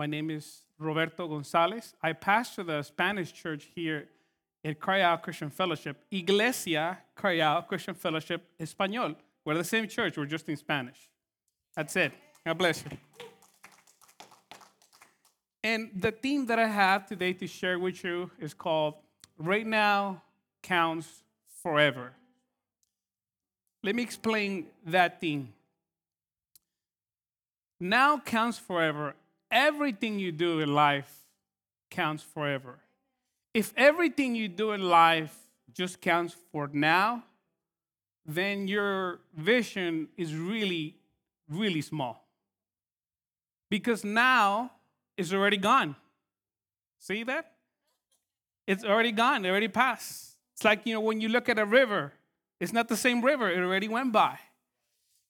My name is Roberto Gonzalez. I pastor the Spanish church here at Cry Christian Fellowship, Iglesia Cry Christian Fellowship Español. We're the same church, we're just in Spanish. That's it. God bless you. And the theme that I have today to share with you is called Right Now Counts Forever. Let me explain that theme. Now counts forever. Everything you do in life counts forever. If everything you do in life just counts for now, then your vision is really, really small. Because now is already gone. See that? It's already gone, it already passed. It's like, you know, when you look at a river, it's not the same river, it already went by.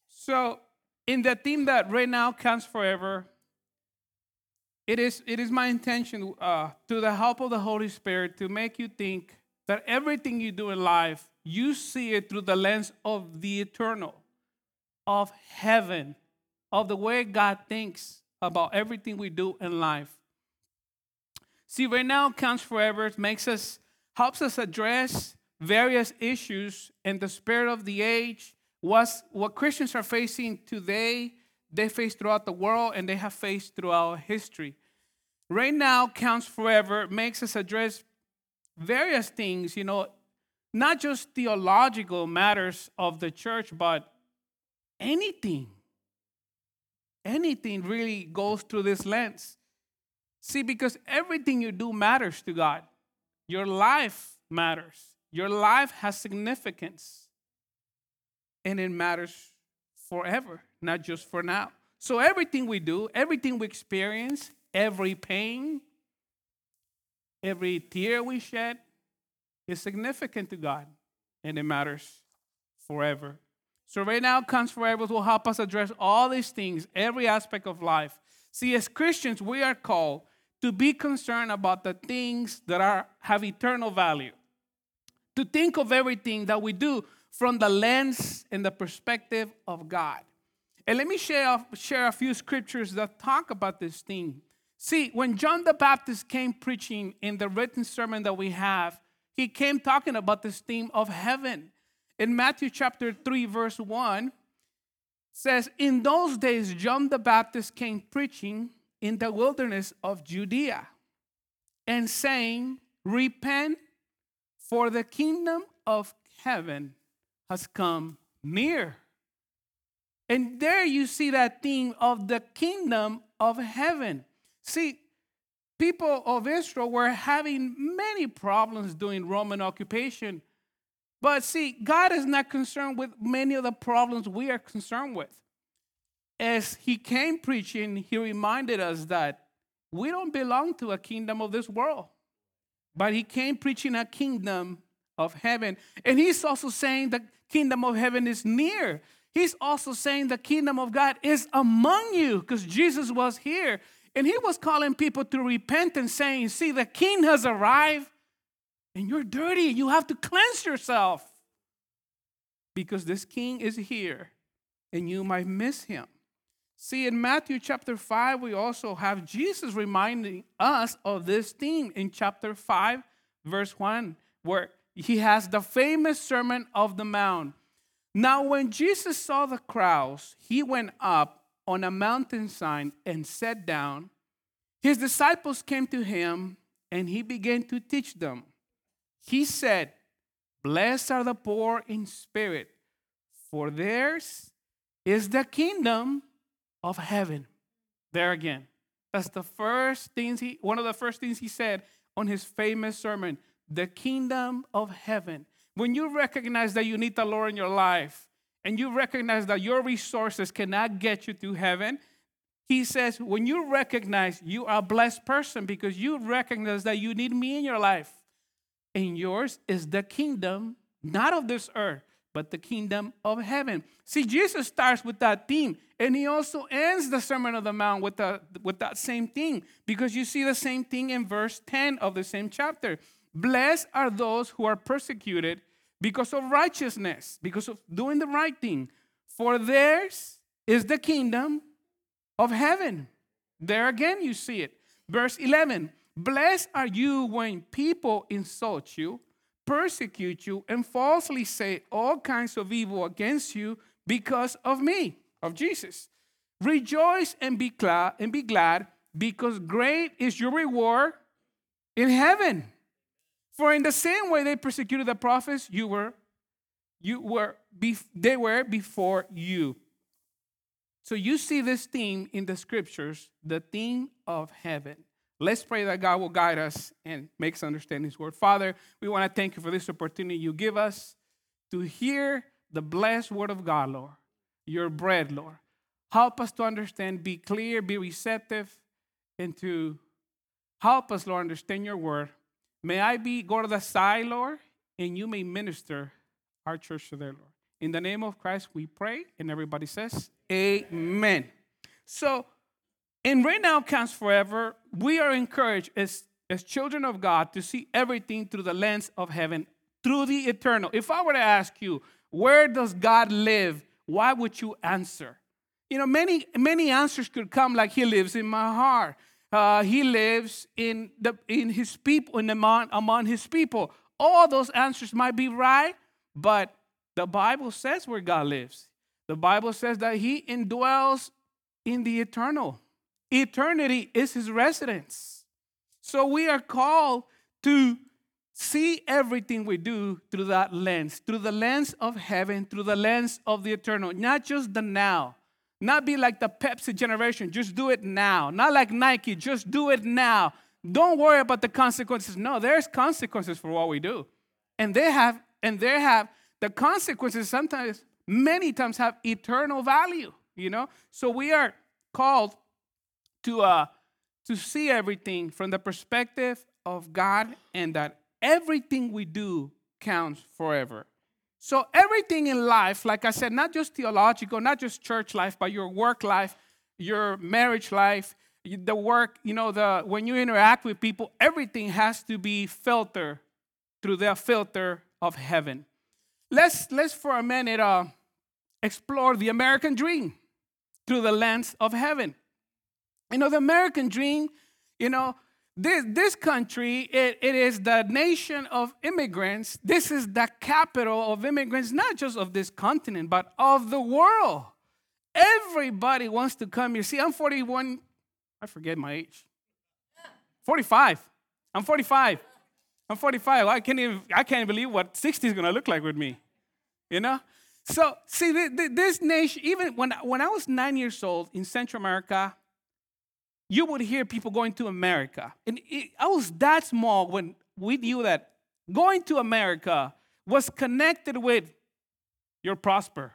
So, in the theme that right now counts forever, it is, it is my intention, uh, to the help of the Holy Spirit, to make you think that everything you do in life, you see it through the lens of the eternal, of heaven, of the way God thinks about everything we do in life. See, right now counts forever. Makes us, helps us address various issues in the spirit of the age. What's, what Christians are facing today, they face throughout the world, and they have faced throughout history. Right now counts forever makes us address various things, you know, not just theological matters of the church, but anything. Anything really goes through this lens. See, because everything you do matters to God. Your life matters. Your life has significance. And it matters forever, not just for now. So, everything we do, everything we experience, every pain, every tear we shed is significant to God. And it matters forever. So, right now, comes Forever will help us address all these things, every aspect of life. See, as Christians, we are called to be concerned about the things that are, have eternal value, to think of everything that we do from the lens and the perspective of God. And let me share, share a few scriptures that talk about this thing. See, when John the Baptist came preaching in the written sermon that we have, he came talking about this theme of heaven. In Matthew chapter 3, verse 1, says, In those days, John the Baptist came preaching in the wilderness of Judea and saying, Repent, for the kingdom of heaven has come near. And there you see that theme of the kingdom of heaven. See, people of Israel were having many problems during Roman occupation. But see, God is not concerned with many of the problems we are concerned with as he came preaching, he reminded us that we don't belong to a kingdom of this world, but he came preaching a kingdom of heaven. And he's also saying the kingdom of heaven is near. He's also saying the kingdom of God is among you because Jesus was here. And he was calling people to repent and saying, See, the king has arrived and you're dirty. You have to cleanse yourself because this king is here and you might miss him. See, in Matthew chapter 5, we also have Jesus reminding us of this theme in chapter 5, verse 1, where he has the famous Sermon of the Mount. Now, when Jesus saw the crowds, he went up on a mountainside and sat down. His disciples came to him, and he began to teach them. He said, Blessed are the poor in spirit, for theirs is the kingdom of heaven. There again. That's the first things he, one of the first things he said on his famous sermon the kingdom of heaven. When you recognize that you need the Lord in your life and you recognize that your resources cannot get you to heaven, he says, when you recognize you are a blessed person because you recognize that you need me in your life, and yours is the kingdom, not of this earth, but the kingdom of heaven. See, Jesus starts with that theme, and he also ends the Sermon of the Mount with, the, with that same thing, because you see the same thing in verse 10 of the same chapter. Blessed are those who are persecuted because of righteousness, because of doing the right thing, for theirs is the kingdom of heaven. There again, you see it. Verse 11 Blessed are you when people insult you, persecute you, and falsely say all kinds of evil against you because of me, of Jesus. Rejoice and be glad and be glad because great is your reward in heaven. For in the same way they persecuted the prophets, you were you were they were before you. So you see this theme in the scriptures, the theme of heaven. Let's pray that God will guide us and make us understand His word. Father, we want to thank you for this opportunity you give us to hear the blessed word of God, Lord, your bread, Lord. Help us to understand, be clear, be receptive, and to help us, Lord, understand your word. May I be go to the side, Lord, and you may minister our church to their Lord. In the name of Christ, we pray, and everybody says, Amen. So, in Right Now Counts Forever, we are encouraged as, as children of God to see everything through the lens of heaven, through the eternal. If I were to ask you, where does God live? Why would you answer? You know, many, many answers could come like He lives in my heart. Uh, he lives in, the, in His people, in among, among His people. All those answers might be right, but the Bible says where God lives. The Bible says that He indwells in the eternal. Eternity is his residence. So we are called to see everything we do through that lens, through the lens of heaven, through the lens of the eternal, not just the now. Not be like the Pepsi generation, just do it now. Not like Nike, just do it now. Don't worry about the consequences. No, there's consequences for what we do. And they have, and they have, the consequences sometimes, many times have eternal value, you know? So we are called to, uh, to see everything from the perspective of God and that everything we do counts forever. So, everything in life, like I said, not just theological, not just church life, but your work life, your marriage life, the work, you know, the when you interact with people, everything has to be filtered through the filter of heaven. Let's let's for a minute uh, explore the American dream through the lens of heaven. You know, the American dream, you know, this, this country, it, it is the nation of immigrants. This is the capital of immigrants, not just of this continent, but of the world. Everybody wants to come here. See, I'm 41, I forget my age. 45. I'm 45. I'm 45. I can't even, I can't believe what 60 is going to look like with me. You know? So, see, this nation, even when, when I was nine years old in Central America, you would hear people going to America. And it, I was that small when we knew that going to America was connected with your prosper.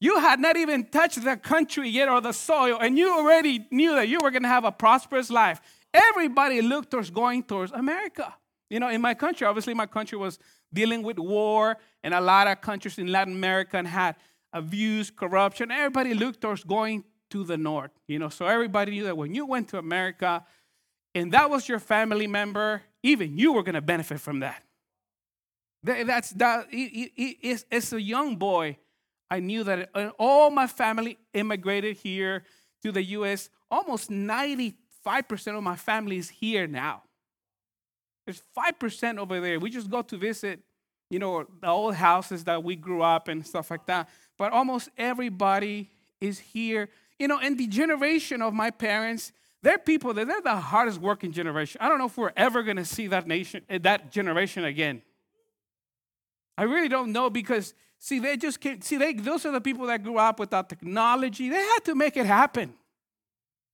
You had not even touched the country yet or the soil, and you already knew that you were going to have a prosperous life. Everybody looked towards going towards America. You know, in my country, obviously, my country was dealing with war, and a lot of countries in Latin America had abuse, corruption. Everybody looked towards going to the north. You know, so everybody knew that when you went to America and that was your family member, even you were going to benefit from that. That's that. As a young boy, I knew that uh, all my family immigrated here to the U.S. Almost 95% of my family is here now. There's 5% over there. We just go to visit, you know, the old houses that we grew up and stuff like that. But almost everybody is here you know, in the generation of my parents, they're people that they're the hardest working generation. I don't know if we're ever going to see that nation, eh, that generation again. I really don't know because see, they just can't see. They those are the people that grew up without technology. They had to make it happen.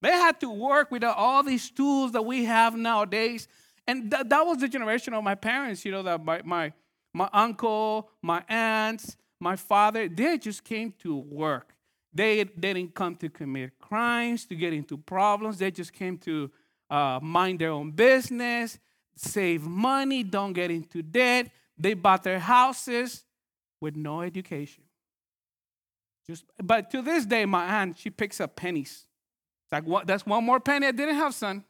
They had to work with all these tools that we have nowadays, and th- that was the generation of my parents. You know, that my my my uncle, my aunts, my father, they just came to work. They, they didn't come to commit crimes, to get into problems. They just came to uh, mind their own business, save money, don't get into debt. They bought their houses with no education. Just, but to this day, my aunt, she picks up pennies. It's like, what, that's one more penny I didn't have, son.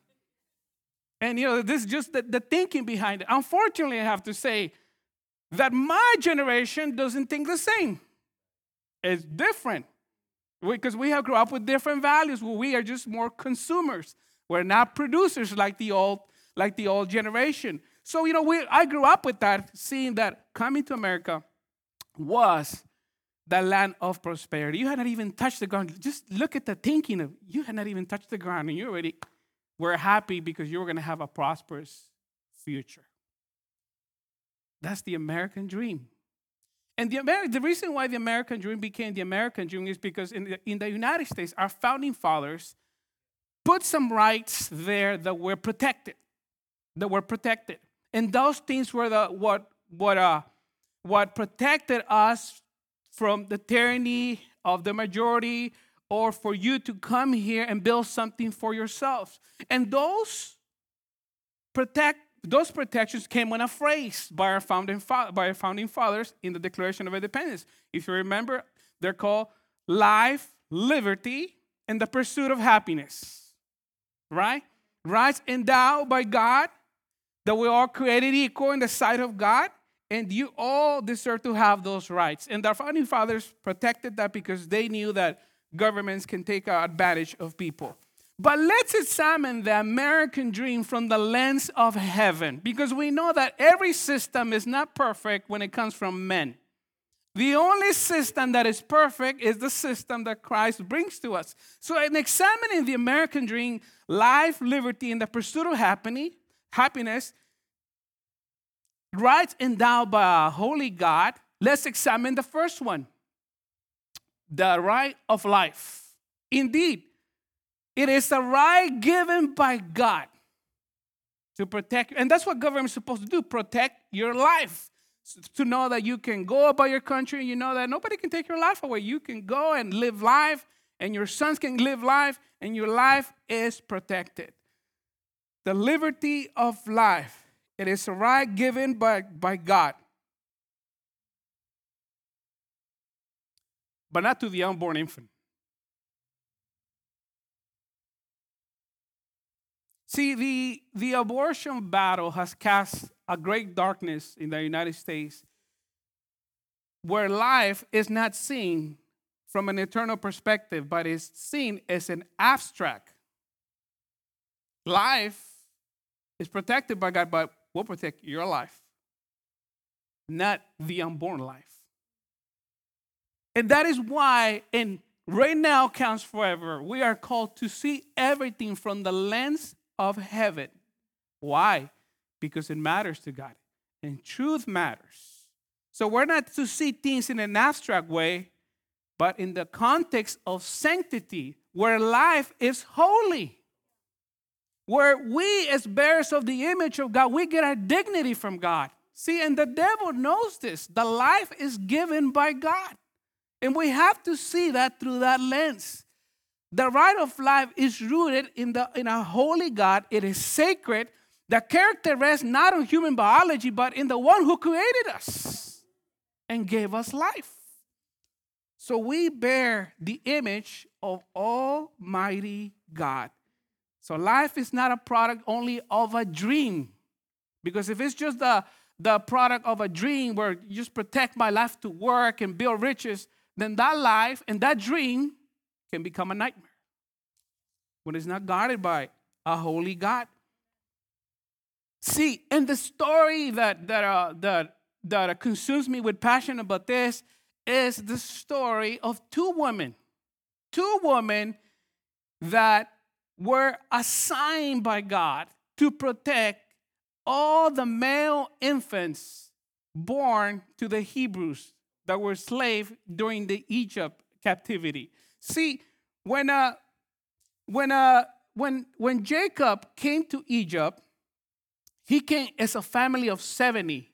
And, you know, this is just the, the thinking behind it. Unfortunately, I have to say that my generation doesn't think the same. It's different. Because we, have grew up with different values we are just more consumers. We're not producers like the old, like the old generation. So, you know, we, I grew up with that, seeing that coming to America was the land of prosperity. You had not even touched the ground. Just look at the thinking of you had not even touched the ground, and you already were happy because you were going to have a prosperous future. That's the American dream. And the, Ameri- the reason why the American dream became the American dream is because in the, in the United States, our founding fathers put some rights there that were protected, that were protected. And those things were the, what, what, uh, what protected us from the tyranny of the majority or for you to come here and build something for yourselves. And those protect those protections came a phrase by our founding by our founding fathers in the Declaration of Independence. If you remember, they're called life, liberty, and the pursuit of happiness. Right? Rights endowed by God, that we all created equal in the sight of God, and you all deserve to have those rights. And our founding fathers protected that because they knew that governments can take advantage of people. But let's examine the American dream from the lens of heaven because we know that every system is not perfect when it comes from men. The only system that is perfect is the system that Christ brings to us. So, in examining the American dream, life, liberty, and the pursuit of happiness, rights endowed by a holy God, let's examine the first one the right of life. Indeed, it is a right given by God to protect you. And that's what government is supposed to do protect your life. To know that you can go about your country and you know that nobody can take your life away. You can go and live life, and your sons can live life, and your life is protected. The liberty of life. It is a right given by, by God. But not to the unborn infant. See, the, the abortion battle has cast a great darkness in the United States where life is not seen from an eternal perspective, but is seen as an abstract. Life is protected by God, but will protect your life, not the unborn life. And that is why, in right now counts forever, we are called to see everything from the lens of heaven. Why? Because it matters to God. And truth matters. So we're not to see things in an abstract way, but in the context of sanctity, where life is holy. Where we, as bearers of the image of God, we get our dignity from God. See, and the devil knows this. The life is given by God. And we have to see that through that lens. The right of life is rooted in, the, in a holy God. It is sacred. The character rests not on human biology, but in the one who created us and gave us life. So we bear the image of Almighty God. So life is not a product only of a dream. Because if it's just the, the product of a dream where you just protect my life to work and build riches, then that life and that dream can become a nightmare when it's not guarded by a holy God. See, and the story that that uh, that that consumes me with passion about this is the story of two women, two women that were assigned by God to protect all the male infants born to the Hebrews that were slaves during the Egypt captivity. See, when uh, when uh, when when Jacob came to Egypt, he came as a family of 70.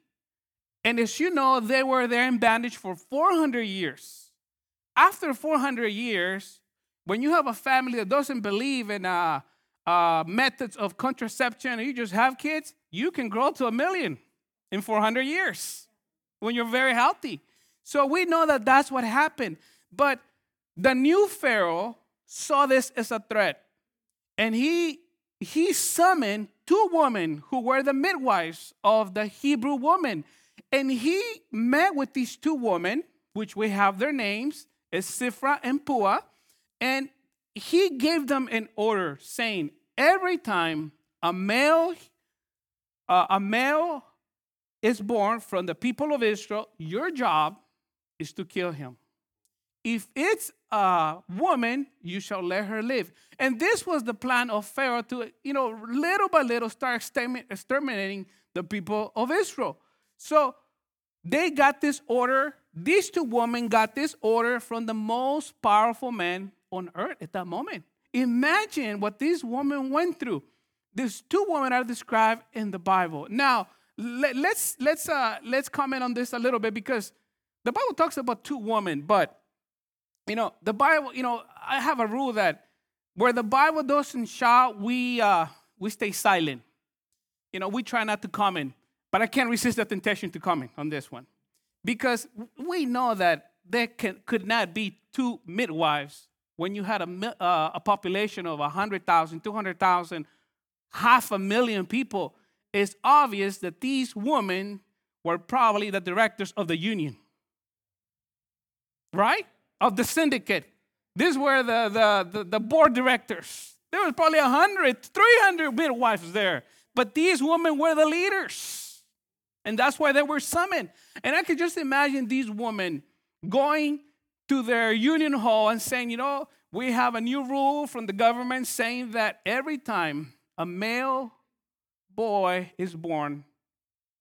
And as you know, they were there in bondage for 400 years. After 400 years, when you have a family that doesn't believe in uh, uh, methods of contraception and you just have kids, you can grow to a million in 400 years when you're very healthy. So we know that that's what happened. But the new Pharaoh saw this as a threat, and he he summoned two women who were the midwives of the Hebrew woman, and he met with these two women, which we have their names, is Shiphrah and Puah, And he gave them an order saying, every time a male, uh, a male is born from the people of Israel, your job is to kill him. If it's a woman, you shall let her live. And this was the plan of Pharaoh to, you know, little by little start exterminating the people of Israel. So they got this order. These two women got this order from the most powerful man on earth at that moment. Imagine what these women went through. These two women are described in the Bible. Now, let, us let's uh, let's comment on this a little bit because the Bible talks about two women, but you know the Bible. You know, I have a rule that where the Bible doesn't shout, we uh, we stay silent. You know, we try not to comment, but I can't resist the temptation to comment on this one because we know that there can, could not be two midwives when you had a, uh, a population of 100,000, 200,000, half a million people it's obvious that these women were probably the directors of the union, right? Of the syndicate. These were the, the, the, the board directors. There was probably 100, 300 midwives there. But these women were the leaders. And that's why they were summoned. And I could just imagine these women going to their union hall and saying, you know, we have a new rule from the government saying that every time a male boy is born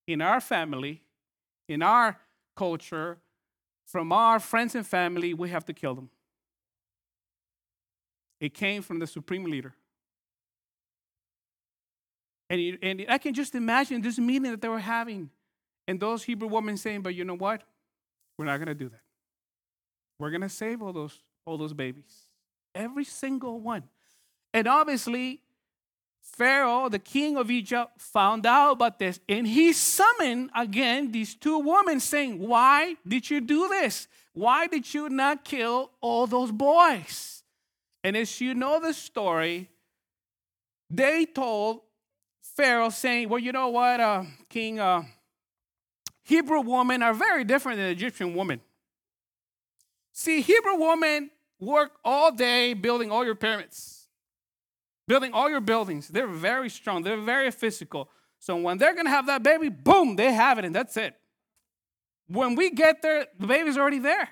in our family, in our culture, from our friends and family, we have to kill them. It came from the supreme leader. And, and I can just imagine this meeting that they were having, and those Hebrew women saying, But you know what? We're not going to do that. We're going to save all those, all those babies. Every single one. And obviously, Pharaoh, the king of Egypt, found out about this and he summoned again these two women saying, Why did you do this? Why did you not kill all those boys? And as you know the story, they told Pharaoh, saying, Well, you know what, uh, King, uh, Hebrew women are very different than Egyptian women. See, Hebrew women work all day building all your pyramids building all your buildings. They're very strong, they're very physical. So when they're gonna have that baby, boom, they have it, and that's it. When we get there, the baby's already there.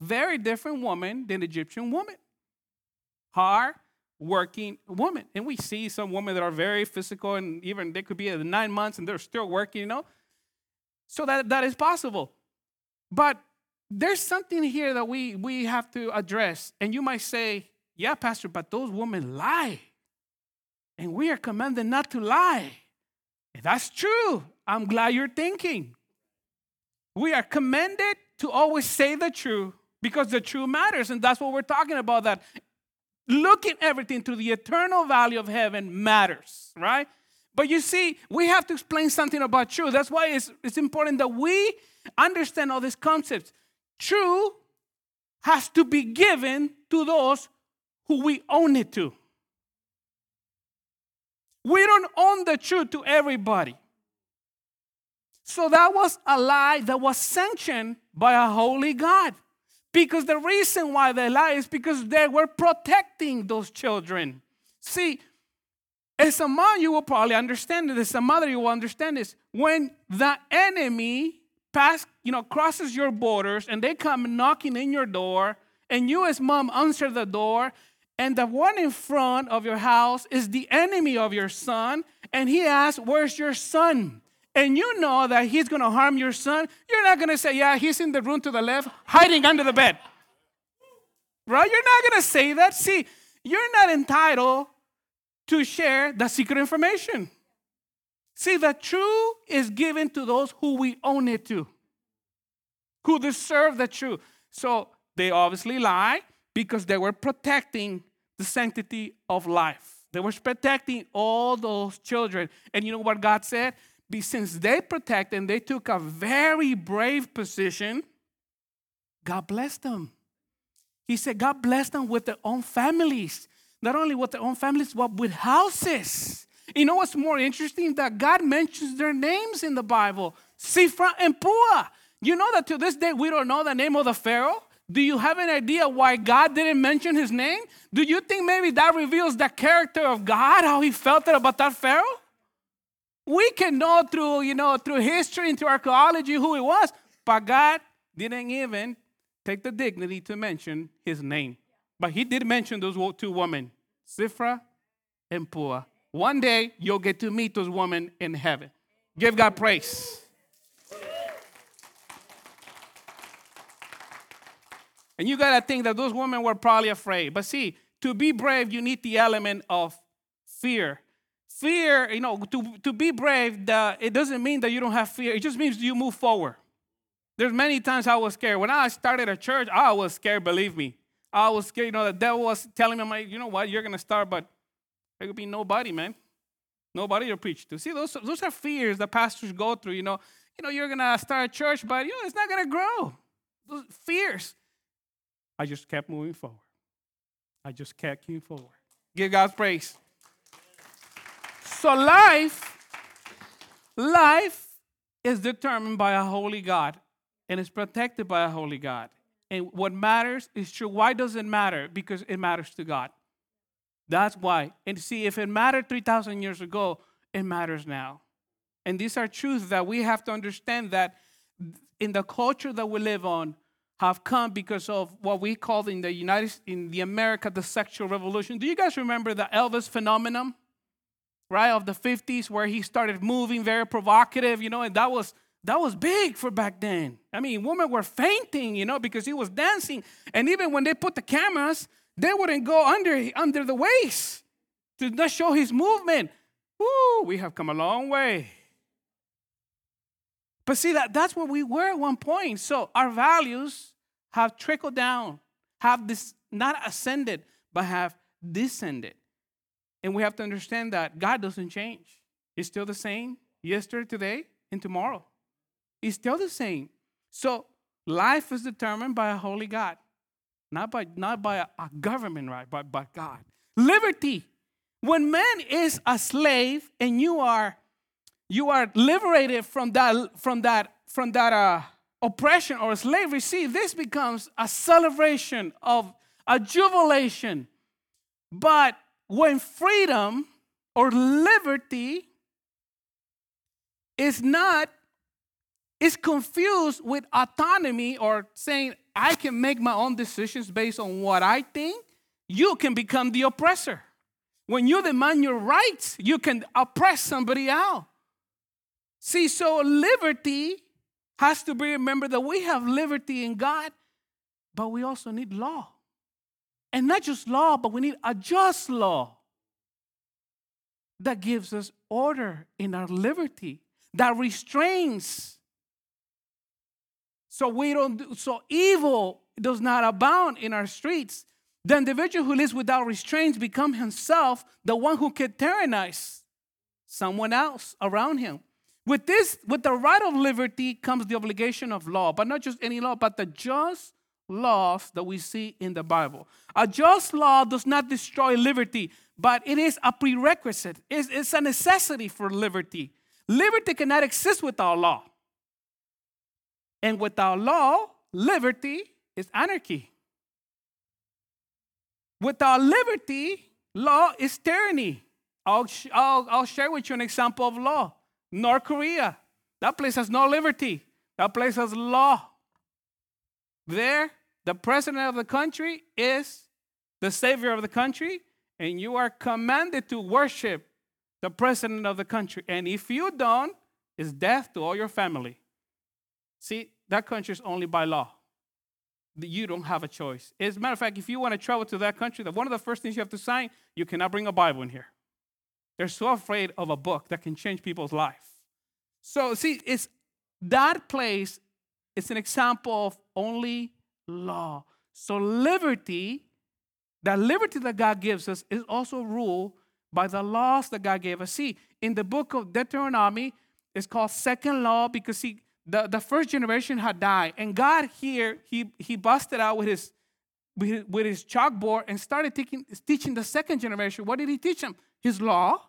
Very different woman than Egyptian woman. Hard working woman. And we see some women that are very physical and even they could be at nine months and they're still working, you know. So that, that is possible. But there's something here that we, we have to address. And you might say, yeah, Pastor, but those women lie. And we are commanded not to lie. If that's true. I'm glad you're thinking. We are commanded to always say the truth because the truth matters. And that's what we're talking about that looking everything to the eternal value of heaven matters, right? But you see, we have to explain something about truth. That's why it's, it's important that we understand all these concepts. Truth has to be given to those who we own it to. We don't own the truth to everybody. So that was a lie that was sanctioned by a holy God. Because the reason why they lie is because they were protecting those children. See, as a mom, you will probably understand this. As a mother, you will understand this. When the enemy pass, you know, crosses your borders and they come knocking in your door, and you as mom answer the door, and the one in front of your house is the enemy of your son, and he asks, Where's your son? And you know that he's gonna harm your son, you're not gonna say, Yeah, he's in the room to the left, hiding under the bed. Right? You're not gonna say that. See, you're not entitled to share the secret information. See, the truth is given to those who we own it to, who deserve the truth. So they obviously lie because they were protecting the sanctity of life. They were protecting all those children. And you know what God said? Since they protected and they took a very brave position, God blessed them. He said, God blessed them with their own families. Not only with their own families, but with houses. You know what's more interesting? That God mentions their names in the Bible Shiphrah and Puah. You know that to this day we don't know the name of the Pharaoh? Do you have an idea why God didn't mention his name? Do you think maybe that reveals the character of God, how he felt about that Pharaoh? We can know through, you know, through history and through archaeology who he was, but God didn't even take the dignity to mention his name. But he did mention those two women, Shiphrah and Puah. One day you'll get to meet those women in heaven. Give God praise. And you got to think that those women were probably afraid. But see, to be brave, you need the element of fear. Fear, you know, to, to be brave, the, it doesn't mean that you don't have fear. It just means you move forward. There's many times I was scared. When I started a church, I was scared, believe me. I was scared. You know, the devil was telling me, I'm like, you know what, you're going to start, but there could be nobody, man. Nobody to preach to. See, those, those are fears that pastors go through. You know, you know, you're going to start a church, but you know, it's not going to grow. Those fears. I just kept moving forward. I just kept moving forward. Give God praise. So life, life is determined by a holy God and is protected by a holy God. And what matters is true. Why does it matter? Because it matters to God. That's why. And see, if it mattered 3,000 years ago, it matters now. And these are truths that we have to understand that in the culture that we live on, have come because of what we call in the United in the America the sexual revolution. Do you guys remember the Elvis phenomenon? Right of the 50s where he started moving very provocative, you know, and that was that was big for back then. I mean, women were fainting, you know, because he was dancing. And even when they put the cameras, they wouldn't go under under the waist to not show his movement. Woo, we have come a long way. But see, that, that's where we were at one point. So our values have trickled down, have this not ascended, but have descended. And we have to understand that God doesn't change. He's still the same yesterday, today, and tomorrow. He's still the same. So life is determined by a holy God, not by, not by a, a government, right? But by God. Liberty. When man is a slave and you are you are liberated from that, from that, from that uh, oppression or slavery, see, this becomes a celebration of a jubilation. But when freedom or liberty is not, is confused with autonomy or saying, I can make my own decisions based on what I think, you can become the oppressor. When you demand your rights, you can oppress somebody else. See, so liberty has to be remembered that we have liberty in God, but we also need law. And not just law, but we need a just law that gives us order in our liberty, that restrains. So we don't do, so evil does not abound in our streets. The individual who lives without restraints becomes himself the one who can tyrannize someone else around him. With this, with the right of liberty comes the obligation of law, but not just any law, but the just laws that we see in the Bible. A just law does not destroy liberty, but it is a prerequisite, it's, it's a necessity for liberty. Liberty cannot exist without law. And without law, liberty is anarchy. Without liberty, law is tyranny. I'll, I'll, I'll share with you an example of law. North Korea. That place has no liberty. That place has law. There, the president of the country is the savior of the country, and you are commanded to worship the president of the country. And if you don't, it's death to all your family. See, that country is only by law. You don't have a choice. As a matter of fact, if you want to travel to that country, one of the first things you have to sign, you cannot bring a Bible in here. They're so afraid of a book that can change people's life. So, see, it's that place is an example of only law. So, liberty, that liberty that God gives us, is also ruled by the laws that God gave us. See, in the book of Deuteronomy, it's called second law because see, the, the first generation had died. And God here, he, he busted out with his, with his chalkboard and started teaching, teaching the second generation. What did he teach them? His law.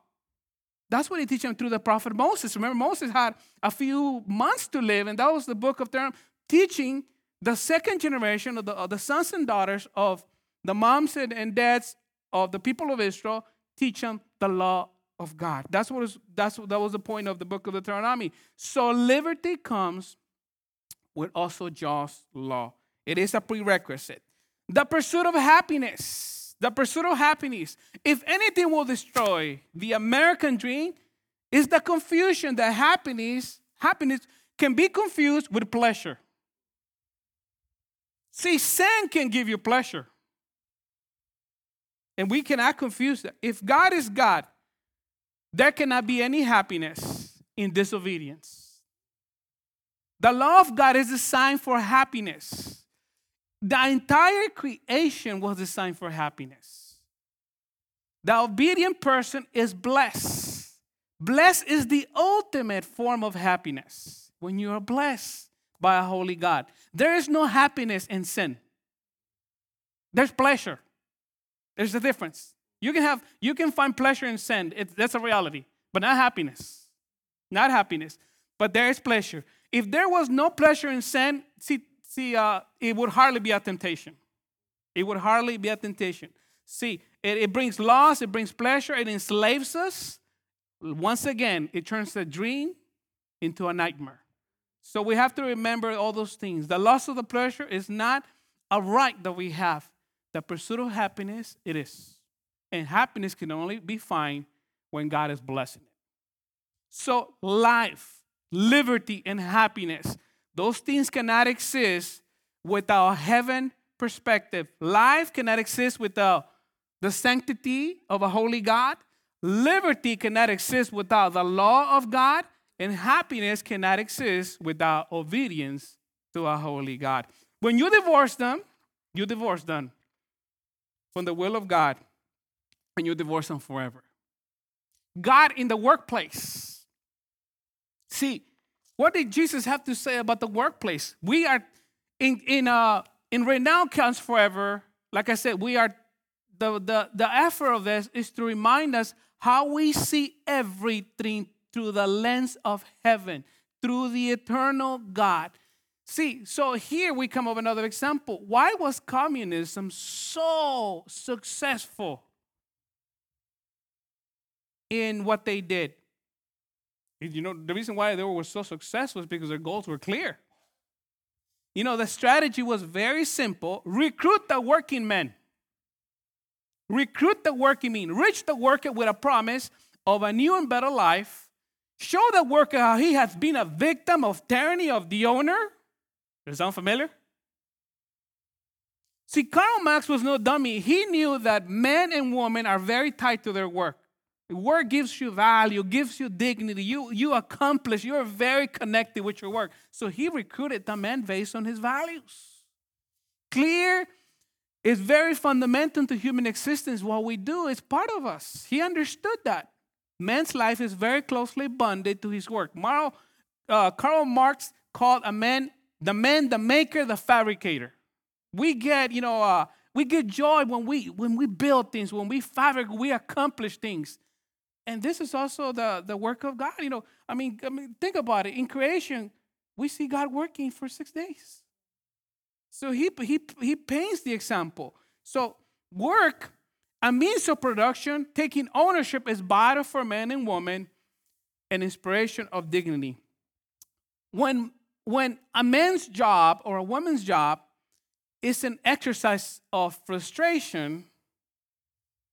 That's what he teach them through the prophet Moses. Remember, Moses had a few months to live, and that was the book of term teaching the second generation of the, of the sons and daughters of the moms and, and dads of the people of Israel teach them the law of God. That's what that's that was the point of the book of Deuteronomy. So liberty comes with also just law. It is a prerequisite. The pursuit of happiness. The pursuit of happiness. If anything will destroy the American dream, is the confusion that happiness happiness can be confused with pleasure. See, sin can give you pleasure. And we cannot confuse that. If God is God, there cannot be any happiness in disobedience. The law of God is a sign for happiness. The entire creation was designed for happiness. The obedient person is blessed. Blessed is the ultimate form of happiness when you are blessed by a holy God. There is no happiness in sin. There's pleasure. There's a difference. You can have you can find pleasure in sin. It, that's a reality, but not happiness. Not happiness, but there is pleasure. If there was no pleasure in sin, see, see, uh, it would hardly be a temptation. It would hardly be a temptation. See, it, it brings loss, it brings pleasure, it enslaves us. Once again, it turns a dream into a nightmare. So we have to remember all those things. The loss of the pleasure is not a right that we have. The pursuit of happiness, it is. And happiness can only be found when God is blessing it. So, life, liberty, and happiness, those things cannot exist without heaven perspective. Life cannot exist without the sanctity of a holy God. Liberty cannot exist without the law of God. And happiness cannot exist without obedience to a holy God. When you divorce them, you divorce them from the will of God and you divorce them forever. God in the workplace. See, what did Jesus have to say about the workplace? We are in in uh in renown counts forever. Like I said, we are the the the effort of this is to remind us how we see everything through the lens of heaven, through the eternal God. See, so here we come up another example. Why was communism so successful in what they did? You know, the reason why they were so successful is because their goals were clear. You know, the strategy was very simple recruit the working men. Recruit the working men. Reach the worker with a promise of a new and better life Show the worker how he has been a victim of tyranny of the owner. Does that sound familiar? See, Karl Marx was no dummy. He knew that men and women are very tied to their work. Work gives you value, gives you dignity. You, you accomplish, you're very connected with your work. So he recruited the men based on his values. Clear is very fundamental to human existence. What we do is part of us. He understood that. Man's life is very closely bonded to his work. Marl, uh, Karl Marx called a man the man, the maker, the fabricator. We get, you know, uh, we get joy when we when we build things, when we fabricate, we accomplish things. And this is also the, the work of God. You know, I mean, I mean, think about it. In creation, we see God working for six days. So he he he paints the example. So work a means of production, taking ownership is vital for men and women, an inspiration of dignity. When, when a man's job or a woman's job is an exercise of frustration,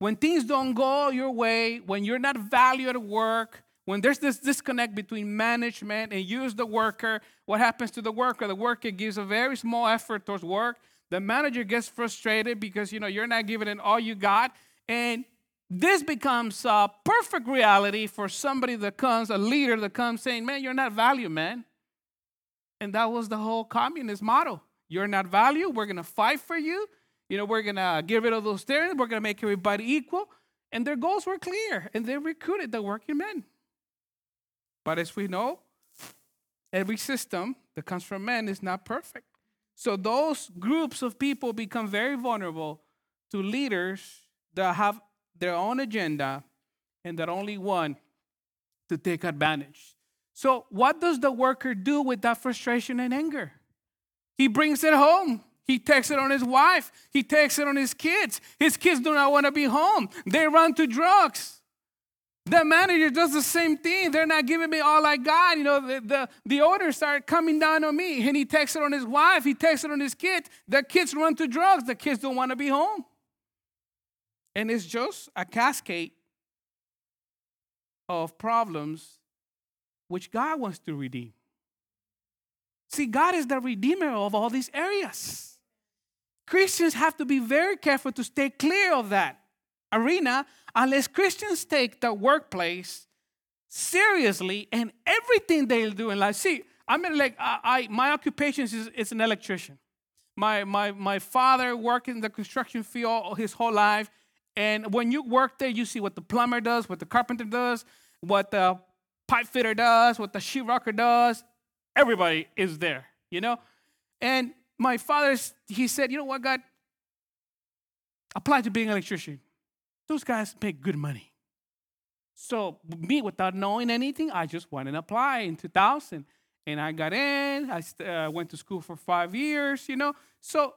when things don't go your way, when you're not valued at work, when there's this disconnect between management and you as the worker, what happens to the worker? The worker gives a very small effort towards work the manager gets frustrated because you know you're not giving it all you got, and this becomes a perfect reality for somebody that comes, a leader that comes saying, "Man, you're not valued, man." And that was the whole communist model. You're not valued. We're gonna fight for you. You know, we're gonna get rid of those stereotypes. We're gonna make everybody equal. And their goals were clear, and they recruited the working men. But as we know, every system that comes from men is not perfect. So those groups of people become very vulnerable to leaders that have their own agenda and that only want to take advantage. So, what does the worker do with that frustration and anger? He brings it home. He takes it on his wife. He takes it on his kids. His kids do not want to be home. They run to drugs. The manager does the same thing. They're not giving me all I got. You know, the, the, the orders start coming down on me. And he takes it on his wife. He takes it on his kids. The kids run to drugs. The kids don't want to be home. And it's just a cascade of problems which God wants to redeem. See, God is the redeemer of all these areas. Christians have to be very careful to stay clear of that arena unless Christians take the workplace seriously and everything they'll do in life. See, I mean, like, I, I my occupation is, is an electrician. My, my, my father worked in the construction field his whole life. And when you work there, you see what the plumber does, what the carpenter does, what the pipe fitter does, what the sheetrocker does. Everybody is there, you know? And my father, he said, you know what, God? Apply to being an electrician. Those guys make good money. So me, without knowing anything, I just went and applied in 2000. And I got in. I uh, went to school for five years, you know. So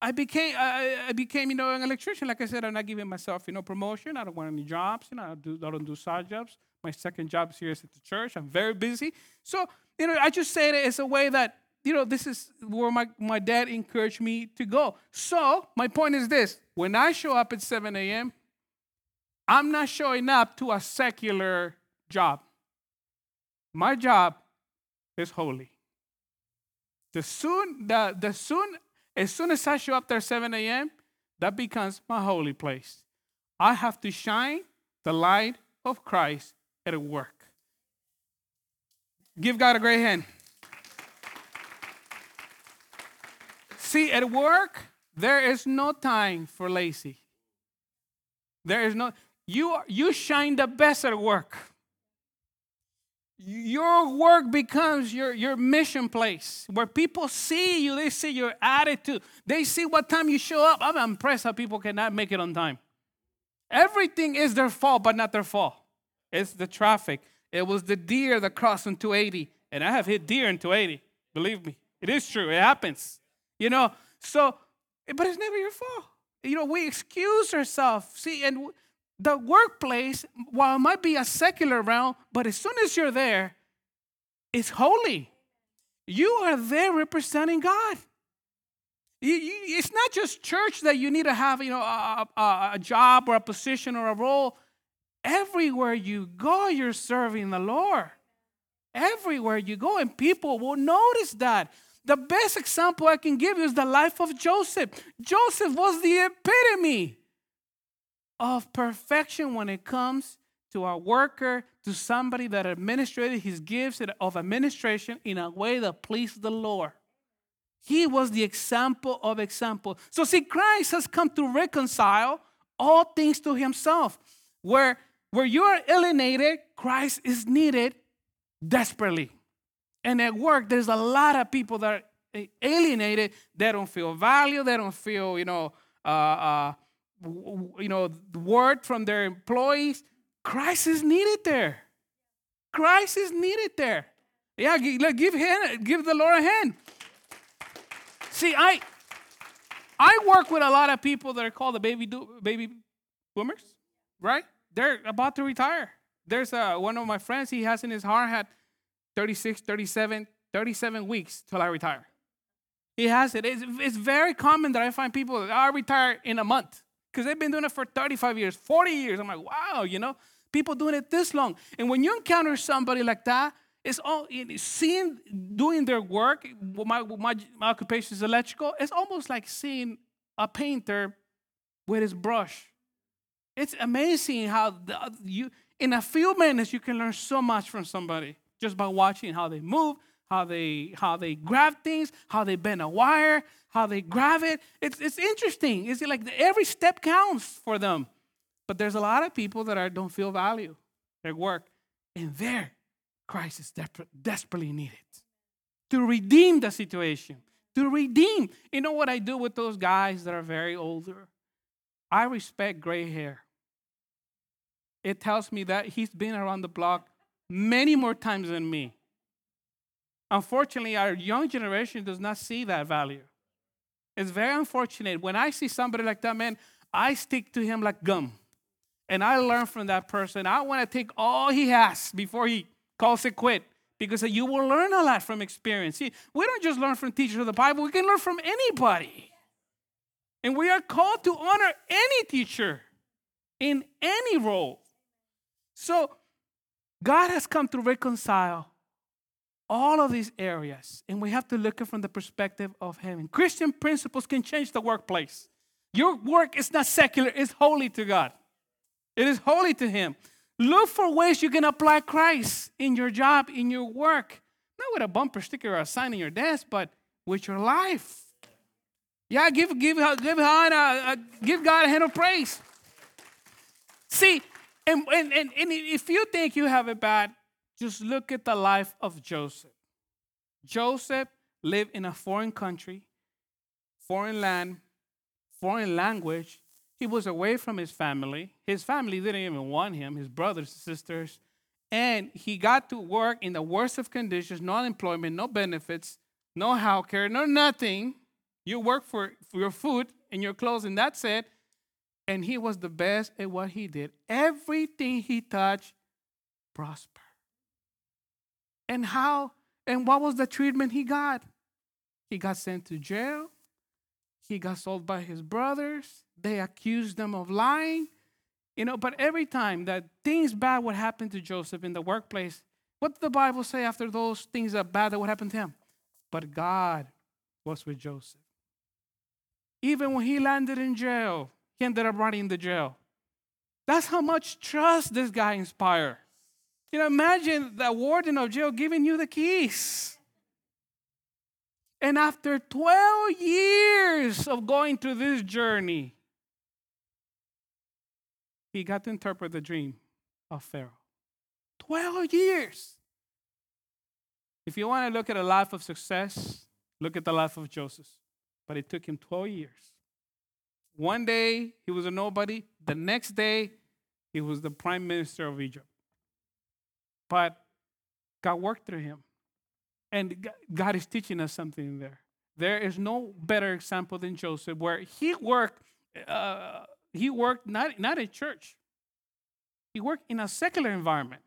I became, I, I, became, you know, an electrician. Like I said, I'm not giving myself, you know, promotion. I don't want any jobs. You know, I, do, I don't do side jobs. My second job is here is at the church. I'm very busy. So, you know, I just say it as a way that, you know, this is where my, my dad encouraged me to go. So my point is this. When I show up at 7 a.m., I'm not showing up to a secular job. My job is holy. The soon, the, the soon, as soon as I show up there 7 a.m., that becomes my holy place. I have to shine the light of Christ at work. Give God a great hand. See, at work, there is no time for lazy. There is no, you, are, you shine the best at work. Your work becomes your, your mission place where people see you, they see your attitude, they see what time you show up. I'm impressed how people cannot make it on time. Everything is their fault, but not their fault. It's the traffic. It was the deer that crossed on 280. And I have hit deer in 280. Believe me. It is true. It happens. You know, so, but it's never your fault. You know, we excuse ourselves. See, and the workplace, while it might be a secular realm, but as soon as you're there, it's holy. You are there representing God. It's not just church that you need to have, you know, a, a job or a position or a role. Everywhere you go, you're serving the Lord. Everywhere you go, and people will notice that. The best example I can give you is the life of Joseph. Joseph was the epitome of perfection when it comes to a worker, to somebody that administrated his gifts of administration in a way that pleased the Lord. He was the example of example. So, see, Christ has come to reconcile all things to himself. Where, where you are alienated, Christ is needed desperately. And at work, there's a lot of people that are alienated. They don't feel value. They don't feel, you know, uh, uh, you know, word from their employees. Christ is needed there. Christ is needed there. Yeah, give hand, give the Lord a hand. See, I I work with a lot of people that are called the baby do, baby boomers, right? They're about to retire. There's a, one of my friends, he has in his heart had 36, 37, 37 weeks till I retire. He has it. It's, it's very common that I find people that oh, are retired in a month because they've been doing it for 35 years, 40 years. I'm like, wow, you know, people doing it this long. And when you encounter somebody like that, it's all seeing doing their work. My, my, my occupation is electrical. It's almost like seeing a painter with his brush. It's amazing how the, you, in a few minutes, you can learn so much from somebody just by watching how they move, how they how they grab things, how they bend a wire, how they grab it. It's, it's interesting. It's like every step counts for them. But there's a lot of people that are, don't feel value their work. And there, Christ is desperately needed to redeem the situation. To redeem. You know what I do with those guys that are very older? I respect gray hair. It tells me that he's been around the block many more times than me. Unfortunately, our young generation does not see that value. It's very unfortunate. When I see somebody like that, man, I stick to him like gum. And I learn from that person. I want to take all he has before he calls it quit because you will learn a lot from experience. See, we don't just learn from teachers of the Bible, we can learn from anybody. And we are called to honor any teacher in any role. So, God has come to reconcile all of these areas, and we have to look at from the perspective of heaven. Christian principles can change the workplace. Your work is not secular, it's holy to God. It is holy to Him. Look for ways you can apply Christ in your job, in your work. Not with a bumper sticker or a sign in your desk, but with your life. Yeah, give, give, give, God a, give God a hand of praise. See, and, and, and, and if you think you have it bad, just look at the life of Joseph. Joseph lived in a foreign country, foreign land, foreign language, he was away from his family. His family didn't even want him, his brothers and sisters. And he got to work in the worst of conditions no unemployment, no benefits, no health care, no nothing. You work for, for your food and your clothes, and that's it. And he was the best at what he did. Everything he touched prospered. And how and what was the treatment he got? He got sent to jail. He got sold by his brothers. They accused them of lying. You know, but every time that things bad would happen to Joseph in the workplace, what did the Bible say after those things that bad that would happen to him? But God was with Joseph. Even when he landed in jail, he ended up running the jail. That's how much trust this guy inspired. You know, imagine the warden of jail giving you the keys. And after 12 years of going through this journey, he got to interpret the dream of Pharaoh. 12 years. If you want to look at a life of success, look at the life of Joseph. But it took him 12 years. One day, he was a nobody. The next day, he was the prime minister of Egypt. But God worked through him. And God is teaching us something there. There is no better example than Joseph, where he worked. Uh, he worked not not in church. He worked in a secular environment.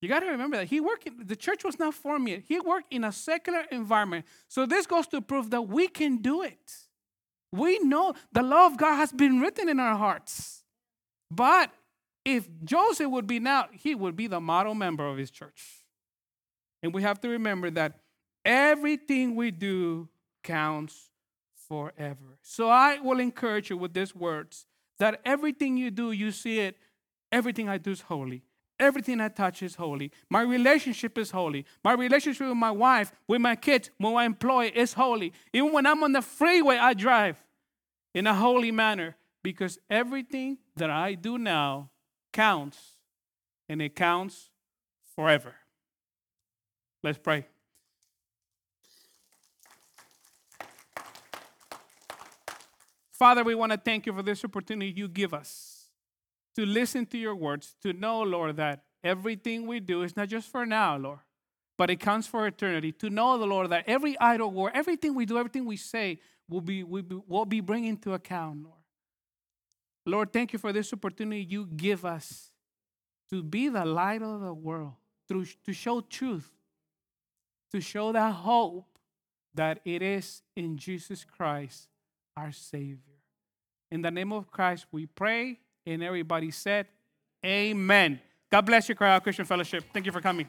You got to remember that he worked. In, the church was not formed yet. He worked in a secular environment. So this goes to prove that we can do it. We know the law of God has been written in our hearts. But if Joseph would be now, he would be the model member of his church. And we have to remember that everything we do counts forever. So I will encourage you with these words that everything you do, you see it, everything I do is holy. Everything I touch is holy. My relationship is holy. My relationship with my wife, with my kids, with my employee is holy. Even when I'm on the freeway, I drive in a holy manner because everything that I do now counts and it counts forever. Let's pray. Father, we want to thank you for this opportunity you give us to listen to your words, to know, Lord, that everything we do is not just for now, Lord, but it counts for eternity. To know, the Lord, that every idle word, everything we do, everything we say will be, will be, will be bringing to account, Lord. Lord, thank you for this opportunity you give us to be the light of the world, through, to show truth, to show that hope that it is in Jesus Christ, our Savior. In the name of Christ, we pray, and everybody said, Amen. God bless you, Cryy Out Christian Fellowship. Thank you for coming.